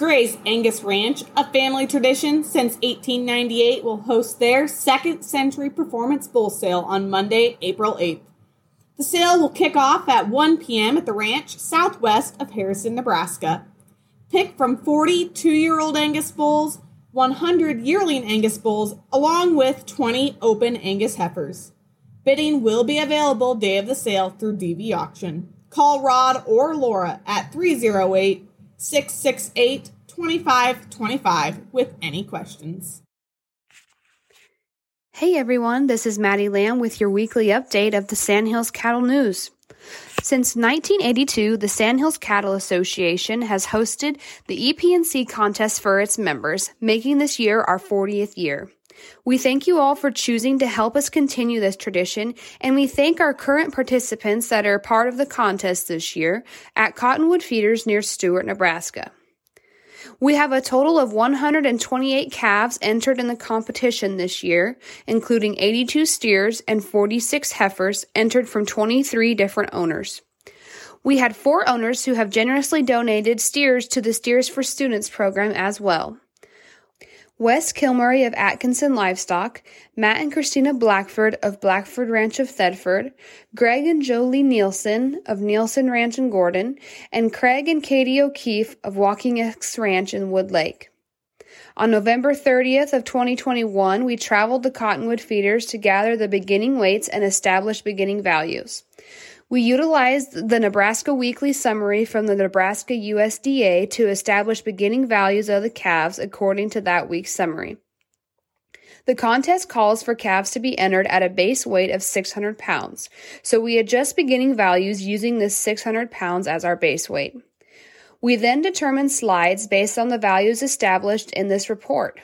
Gray's Angus Ranch, a family tradition since 1898, will host their second century performance bull sale on Monday, April 8th. The sale will kick off at 1 p.m. at the ranch southwest of Harrison, Nebraska. Pick from 42 year old Angus bulls, 100 yearling Angus bulls, along with 20 open Angus heifers. Bidding will be available day of the sale through DV Auction. Call Rod or Laura at 308 668 2525 with any questions. Hey everyone, this is Maddie Lamb with your weekly update of the Sandhills Cattle News. Since 1982, the Sandhills Cattle Association has hosted the EP&C contest for its members, making this year our 40th year. We thank you all for choosing to help us continue this tradition, and we thank our current participants that are part of the contest this year at Cottonwood Feeders near Stuart, Nebraska. We have a total of 128 calves entered in the competition this year, including 82 steers and 46 heifers entered from 23 different owners. We had four owners who have generously donated steers to the Steers for Students program as well. Wes Kilmurry of Atkinson Livestock, Matt and Christina Blackford of Blackford Ranch of Thedford, Greg and Jolee Nielsen of Nielsen Ranch in Gordon, and Craig and Katie O'Keif of Walking X Ranch in Wood Lake. On November 30th of 2021, we traveled to Cottonwood Feeders to gather the beginning weights and establish beginning values. We utilized the Nebraska Weekly Summary from the Nebraska USDA to establish beginning values of the calves according to that week's summary. The contest calls for calves to be entered at a base weight of 600 pounds, so we adjust beginning values using this 600 pounds as our base weight. We then determine slides based on the values established in this report.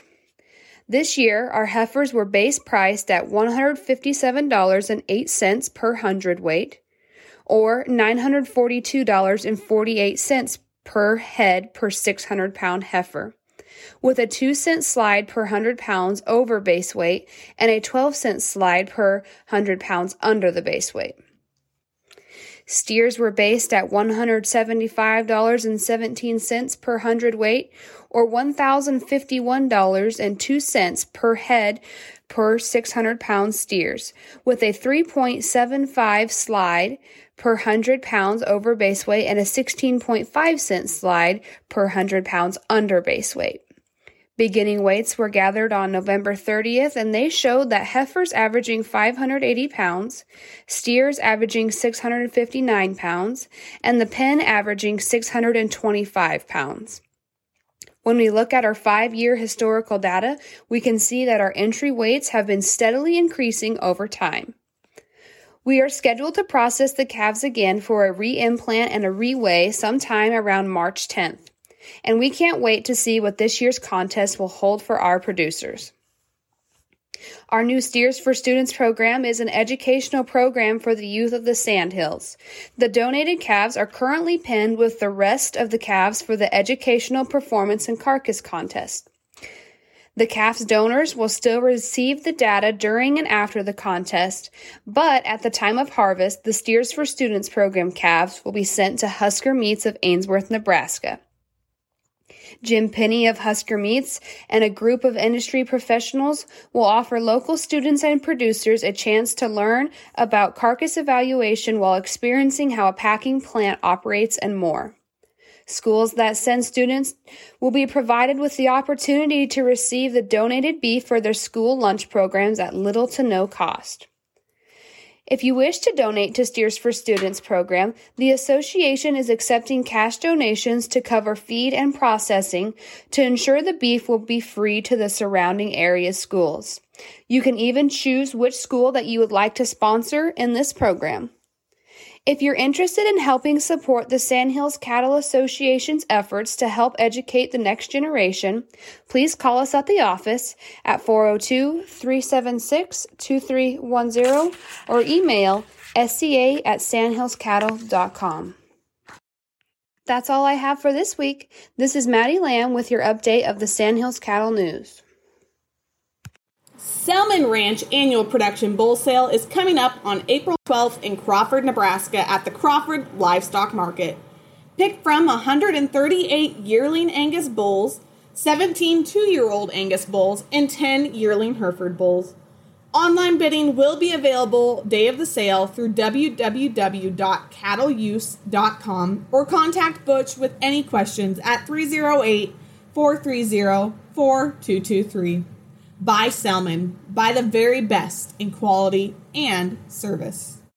This year, our heifers were base priced at $157.08 per hundredweight or $942.48 per head per 600 pound heifer, with a 2 cent slide per 100 pounds over base weight and a 12 cent slide per 100 pounds under the base weight. Steers were based at $175.17 per hundredweight or $1,051.02 per head per 600 pound steers, with a 3.75 slide per 100 pounds over base weight and a 16.5 cent slide per 100 pounds under base weight. Beginning weights were gathered on November 30th and they showed that heifers averaging 580 pounds, steers averaging 659 pounds, and the pen averaging 625 pounds. When we look at our five year historical data, we can see that our entry weights have been steadily increasing over time. We are scheduled to process the calves again for a reimplant and a reweigh sometime around March 10th and we can't wait to see what this year's contest will hold for our producers. Our new Steers for Students program is an educational program for the youth of the Sandhills. The donated calves are currently penned with the rest of the calves for the educational performance and carcass contest. The calf's donors will still receive the data during and after the contest, but at the time of harvest, the Steers for Students program calves will be sent to Husker Meats of Ainsworth, Nebraska. Jim Penny of Husker Meats and a group of industry professionals will offer local students and producers a chance to learn about carcass evaluation while experiencing how a packing plant operates and more. Schools that send students will be provided with the opportunity to receive the donated beef for their school lunch programs at little to no cost. If you wish to donate to Steers for Students program, the association is accepting cash donations to cover feed and processing to ensure the beef will be free to the surrounding area schools. You can even choose which school that you would like to sponsor in this program. If you're interested in helping support the Sandhills Cattle Association's efforts to help educate the next generation, please call us at the office at 402 376 2310 or email sca at sandhillscattle.com. That's all I have for this week. This is Maddie Lamb with your update of the Sandhills Cattle News. Selman Ranch annual production bull sale is coming up on April 12th in Crawford, Nebraska at the Crawford Livestock Market. Pick from 138 yearling Angus bulls, 17 two year old Angus bulls, and 10 yearling Hereford bulls. Online bidding will be available day of the sale through www.cattleusa.com or contact Butch with any questions at 308 430 4223. Buy Selman. Buy the very best in quality and service.